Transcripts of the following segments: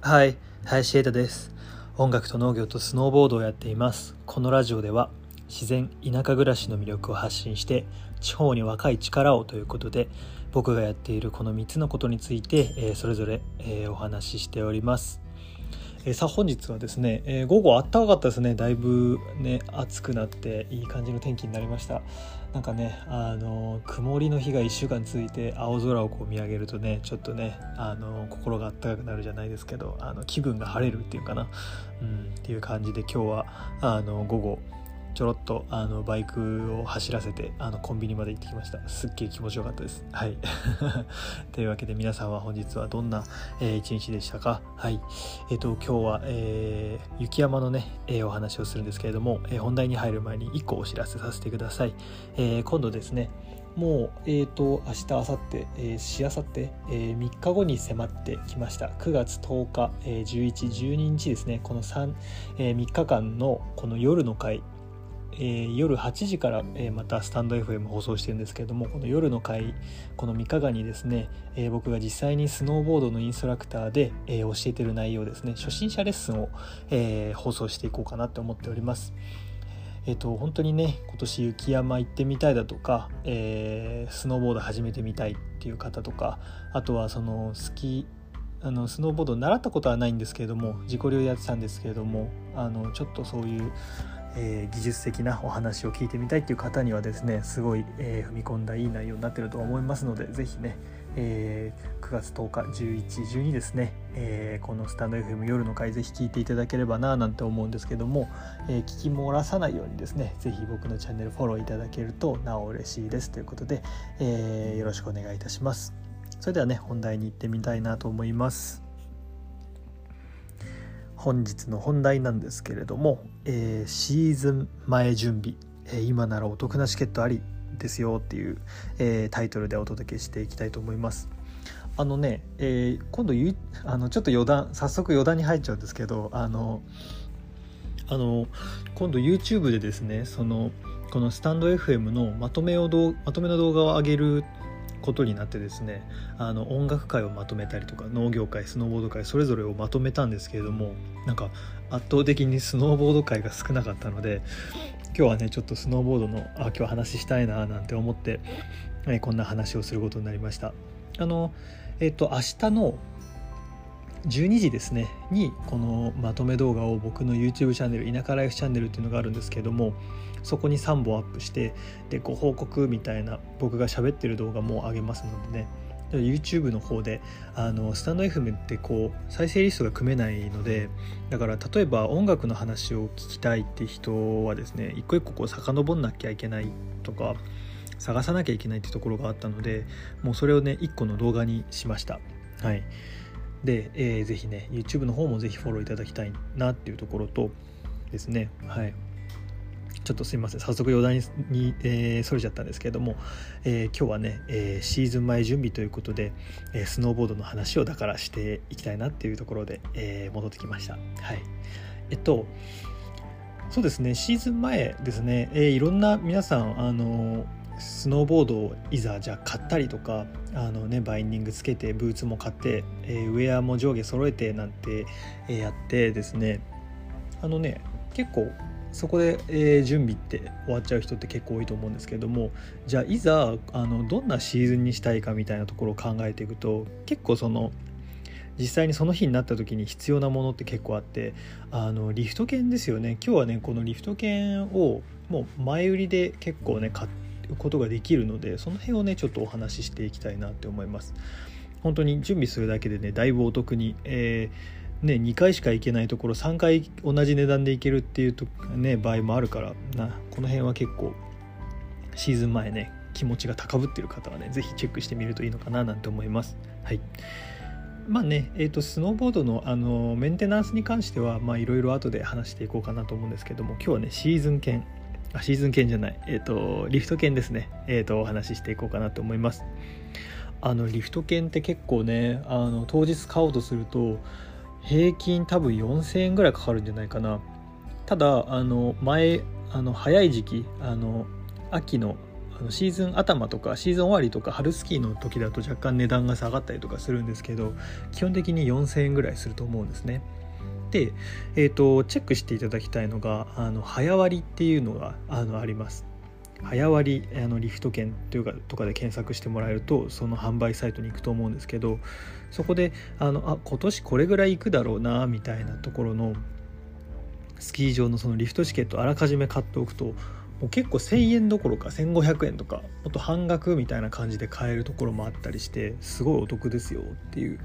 はい、林瑛太です。音楽と農業とスノーボードをやっています。このラジオでは自然田舎暮らしの魅力を発信して地方に若い力をということで僕がやっているこの3つのことについて、えー、それぞれ、えー、お話ししております。えー、さあ本日はですね、えー、午後あったかかったですね。だいぶね暑くなっていい感じの天気になりました。なんかねあの曇りの日が1週間続いて青空をこう見上げるとねちょっとねあの心があったかくなるじゃないですけどあの気分が晴れるっていうかな、うん、っていう感じで今日はあの午後ちょろっとあのバイクを走らせてあのコンビニまで行ってきました。すっげえ気持ちよかったです。はい。というわけで皆さんは本日はどんな、えー、一日でしたか？はい。えっ、ー、と今日は、えー、雪山のね、えー、お話をするんですけれども、えー、本題に入る前に1個お知らせさせてください、えー、今度ですねもう、えーと、明日明後日、えー、しあさって、えー、3日後に迫ってきました。9月10日、えー、11、12日ですね。この 3,、えー、3日間のこの夜の会えー、夜8時から、えー、またスタンド FM 放送してるんですけれどもこの夜の回この3日間にですね、えー、僕が実際にスノーボードのインストラクターで、え教えてる内容ですね初心者レッスンを、え放送していこうかなと思っております。えっ、と本当にね今年雪山行ってみたいだとか、えスノーボード始めてみたいっていう方とかあとはそのスキあのスノーボード習ったことはないんですけれども自己流でやってたんですけれどもあのちょっとそういうえー、技術的なお話を聞いてみたいっていう方にはですねすごい、えー、踏み込んだいい内容になってると思いますので是非ね、えー、9月10日1112ですね、えこのスタンド FM 夜の回ぜひ聞いていただければななんて思うんですけども、え聞き漏らさないようにですね是非僕のチャンネルフォローいただけるとなお嬉しいですということで、えよろしくお願いいたします。それではね本題に行ってみたいなと思います。本日の本題なんですけれども、えー、シーズン前準備、えー、今ならお得なチケットありですよっていう、えー、タイトルでお届けしていきたいと思います。あのね、えー、今度ゆあのちょっと余談早速余談に入っちゃうんですけどあのあの今度 YouTube でですねそのこのスタンド FM のまとめをまとめの動画を上げることになってですねあの音楽界をまとめたりとか農業界スノーボード界それぞれをまとめたんですけれどもなんか圧倒的にスノーボード界が少なかったので今日はねちょっとスノーボードのあ今日話したいななんて思って、えこんな話をすることになりました。あのえっ、と明日の12時ですねにこのまとめ動画を僕の YouTube チャンネル田舎ライフチャンネルっていうのがあるんですけどもそこに3本アップしてでご報告みたいな僕が喋ってる動画も上げますのでね。YouTube の方であのスタンド FM ってこう再生リストが組めないのでだから例えば音楽の話を聞きたいって人はですね一個一個こう遡んなきゃいけないとか探さなきゃいけないってところがあったのでもうそれをね1個の動画にしました。はい。で、えー、ぜひね YouTube の方もぜひフォローいただきたいなっていうところとですね。はい。ちょっとすいません。早速余談に、えー、それちゃったんですけれども、えー、今日はね、えー、シーズン前準備ということで、え、スノーボードの話をだからしていきたいなっていうところで、え、戻ってきました。はい。えっとそうですね。シーズン前ですね、え、いろんな皆さんあのスノーボードをいざじゃあ買ったりとかあの、ね、バインディングつけてブーツも買って、えー、ウェアも上下揃えてなんて、えー、やってですね。あのね結構そこで、えー、準備って終わっちゃう人って結構多いと思うんですけれどもじゃあいざあのどんなシーズンにしたいかみたいなところを考えていくと結構その実際にその日になった時に必要なものって結構あってあのリフト券ですよね。今日はねこのリフト券をもう前売りで結構ね買うことができるのでその辺をねちょっとお話ししていきたいなって思います本当に準備するだけでねだいぶお得に、えーね、2回しか行けないところ3回同じ値段で行けるっていうと、ね、場合もあるからなこの辺は結構シーズン前ね気持ちが高ぶってる方はね是非チェックしてみるといいのかななんて思います。はいまあね、えーと、スノーボードのあのメンテナンスに関してはいろいろ後で話していこうかなと思うんですけども今日はねシーズン券あシーズン券じゃない、えーと、リフト券ですね、えーとお話ししていこうかなと思います。あのリフト券って結構ねあの当日買おうとすると平均多分4000円ぐらいかかるんじゃないかな。ただあの前あの早い時期あの秋のあのシーズン頭とかシーズン終わりとか春スキーの時だと若干値段が下がったりとかするんですけど基本的に4000円ぐらいすると思うんですね。で、えーと、チェックしていただきたいのがあの早割っていうのがあのあります。早割あのリフト券というかとかで検索してもらえるとその販売サイトに行くと思うんですけどそこであのあ今年これぐらい行くだろうなみたいなところのスキー場のそのリフトチケットあらかじめ買っておくともう結構1,000円どころか1,500円とかもっと半額みたいな感じで買えるところもあったりしてすごいお得ですよっていう、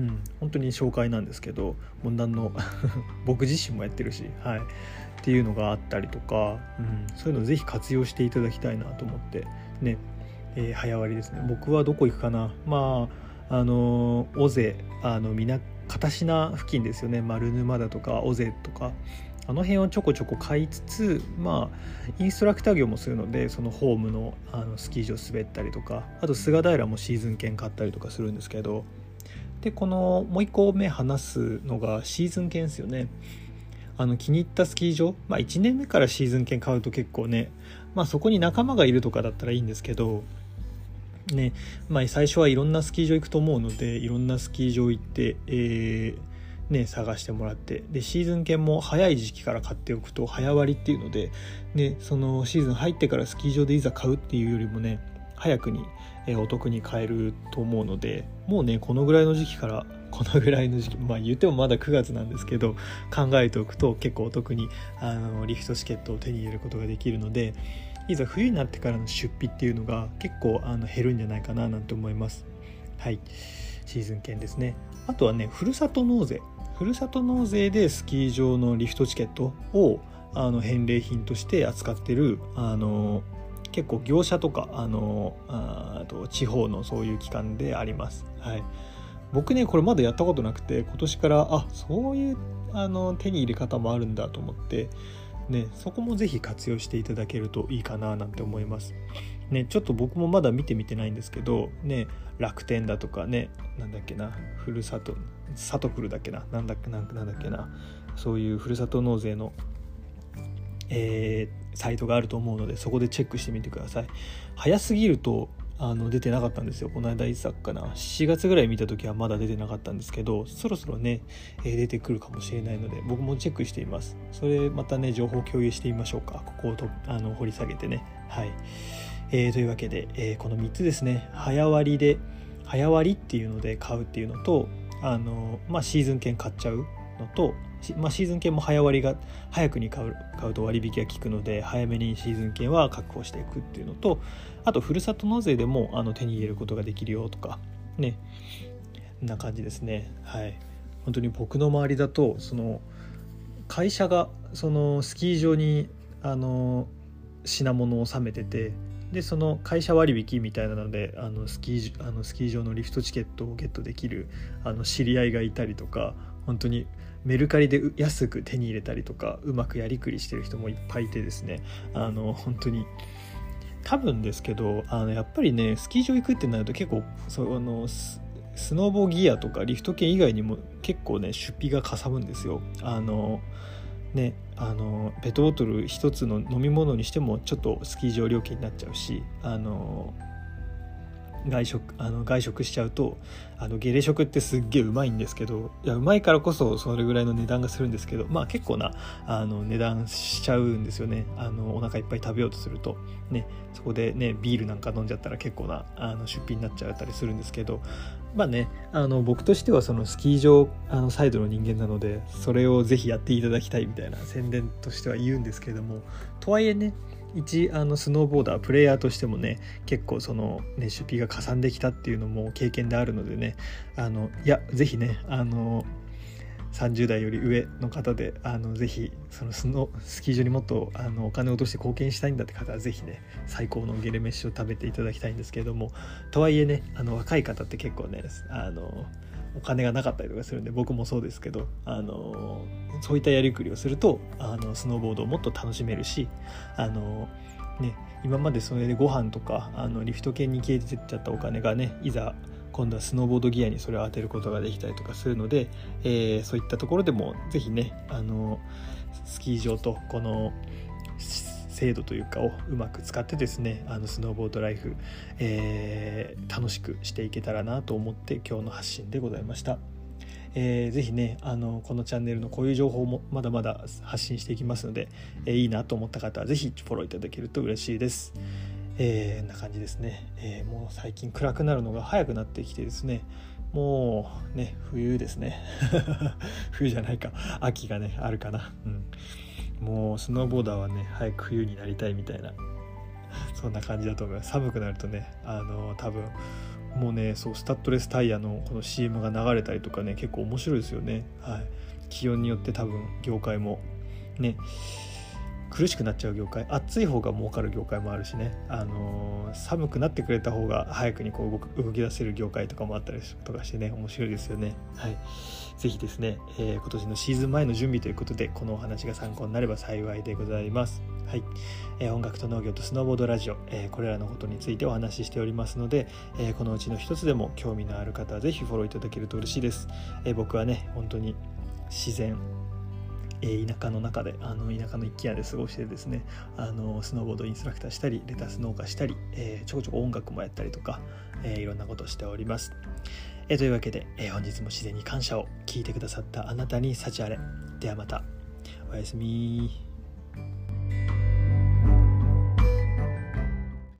うん、本当に紹介なんですけどもう何の 僕自身もやってるし、はい、っていうのがあったりとか、うん、そういうのをぜひ活用していただきたいなと思ってね、えー、早割りですね。僕はどこ行くかな。まああの尾瀬あのみな片品付近ですよね。丸沼だとか尾瀬とかあの辺をちょこちょこ買いつつまあインストラクター業もするのでそのホームのあのスキー場滑ったりとかあと菅平もシーズン券買ったりとかするんですけどでこのもう一個目話すのがシーズン券ですよね。あの気に入ったスキー場、まあ、1年目からシーズン券買うと結構ね、まあ、そこに仲間がいるとかだったらいいんですけどねまあ、最初はいろんなスキー場行くと思うのでいろんなスキー場行って、えーね、探してもらってでシーズン券も早い時期から買っておくと早割っていうので、ね、そのシーズン入ってからスキー場でいざ買うっていうよりもね早くに、お得に買えると思うのでもうねこのぐらいの時期からこのぐらいの時期まあ言ってもまだ9月なんですけど考えておくと結構お得にあのリフトチケットを手に入れることができるのでいざ冬になってからの出費っていうのが結構あの減るんじゃないかななんて思います。はい。シーズン券ですね。あとはねふるさと納税。ふるさと納税でスキー場のリフトチケットをあの返礼品として扱ってるあの結構業者とかあのあと地方のそういう機関であります。はい、僕ねこれまだやったことなくて今年からあそういうあの手に入れ方もあるんだと思ってねそこも是非活用していただけるといいかななんて思います。ね、ちょっと僕もまだ見てみてないんですけど、ね、楽天だとかねなんだっけなふるさとサトクルだっけななんだっけなんだっけなそういうふるさと納税の、えー、サイトがあると思うのでそこでチェックしてみてください早すぎるとあの出てなかったんですよ。この間いつだっかな。7月ぐらい見た時はまだ出てなかったんですけどそろそろね、えー、出てくるかもしれないので僕もチェックしています。それまたね情報共有してみましょうか。ここをとあの掘り下げてね。はい、えー、というわけで、えー、この3つですね。早割で早割っていうので買うっていうのとあの、まあ、シーズン券買っちゃう。のとまあ、シーズン券も早割が早くに買う買うと割引が効くので早めにシーズン券は確保していくっていうのとあとふるさと納税でもあの手に入れることができるよとかね。な感じですね。はい。本当に僕の周りだとその会社がそのスキー場にあの品物を納めててでその会社割引みたいなのであのスキーあのスキー場のリフトチケットをゲットできるあの知り合いがいたりとか本当にメルカリで安く手に入れたりとかうまくやりくりしてる人もいっぱいいてですねあの本当に多分ですけどあのやっぱりねスキー場行くってなると結構そのスノーボーギアとかリフト券以外にも結構ね出費がかさむんですよ。あのねあのペットボトル1つの飲み物にしてもちょっとスキー場料金になっちゃうしあの外食あの外食しちゃうとあのゲレ食ってすっげえうまいんですけどいやうまいからこそそれぐらいの値段がするんですけどまあ結構なあの値段しちゃうんですよね。あのお腹いっぱい食べようとすると。ねそこでねビールなんか飲んじゃったら結構なあの出費になっちゃったりするんですけどまあねあの僕としてはそのスキー場あのサイドの人間なのでそれをぜひやっていただきたいみたいな宣伝としては言うんですけどもとはいえね一あのスノーボーダープレイヤーとしてもね結構その、ね、出費がかさんできたっていうのも経験であるのでねあのいや是非ねあの30代より上の方であのぜひそのスノスキー場にもっとあのお金を落として貢献したいんだって方はぜひね最高のゲレ飯を食べていただきたいんですけれどもとはいえねあの若い方って結構ねあのお金がなかったりとかするんで僕もそうですけどあのそういったやりくりをするとあのスノーボードをもっと楽しめるしあのね今までそれでご飯とかあのリフト券に消えてっちゃったお金がねいざ今度はスノーボードギアにそれを当てることができたりとかするので、えー、そういったところでも是非ねあのスキー場とこの制度というかをうまく使ってですねあのスノーボードライフ、えー、楽しくしていけたらなと思って今日の発信でございました。えー、ぜひねあのこのチャンネルのこういう情報もまだまだ発信していきますので、えー、いいなと思った方はぜひフォローいただけると嬉しいです。えー、な感じですね、えー、もう最近暗くなるのが早くなってきてですね。もうね冬ですね。冬じゃないか。秋がねあるかな、うん、もうスノーボーダーはね早く冬になりたいみたいな そんな感じだと思います。寒くなるとねあの多分もうねそうスタッドレスタイヤのこの CM が流れたりとかね結構面白いですよね、はい、気温によって多分業界もね苦しくなっちゃう業界暑い方が儲かる業界もあるしね、あのー、寒くなってくれた方が早くにこう動く動き出せる業界とかもあったりとかしてね面白いですよね。はい、ぜひですね、えー、今年のシーズン前の準備ということでこのお話が参考になれば幸いでございます。はいえー、音楽と農業とスノーボードラジオ、えー、これらのことについてお話ししておりますので、えー、このうちの一つでも興味のある方はぜひフォローいただけると嬉しいです。え僕はね本当に自然え田舎の中であの田舎の一軒家で過ごしてですねあのスノーボードインストラクターしたりレタス農家したり、えー、ちょこちょこ音楽もやったりとか、えー、いろんなことをしております、えー、というわけで、え本日も自然に感謝を聞いてくださったあなたに幸あれ。ではまた。おやすみ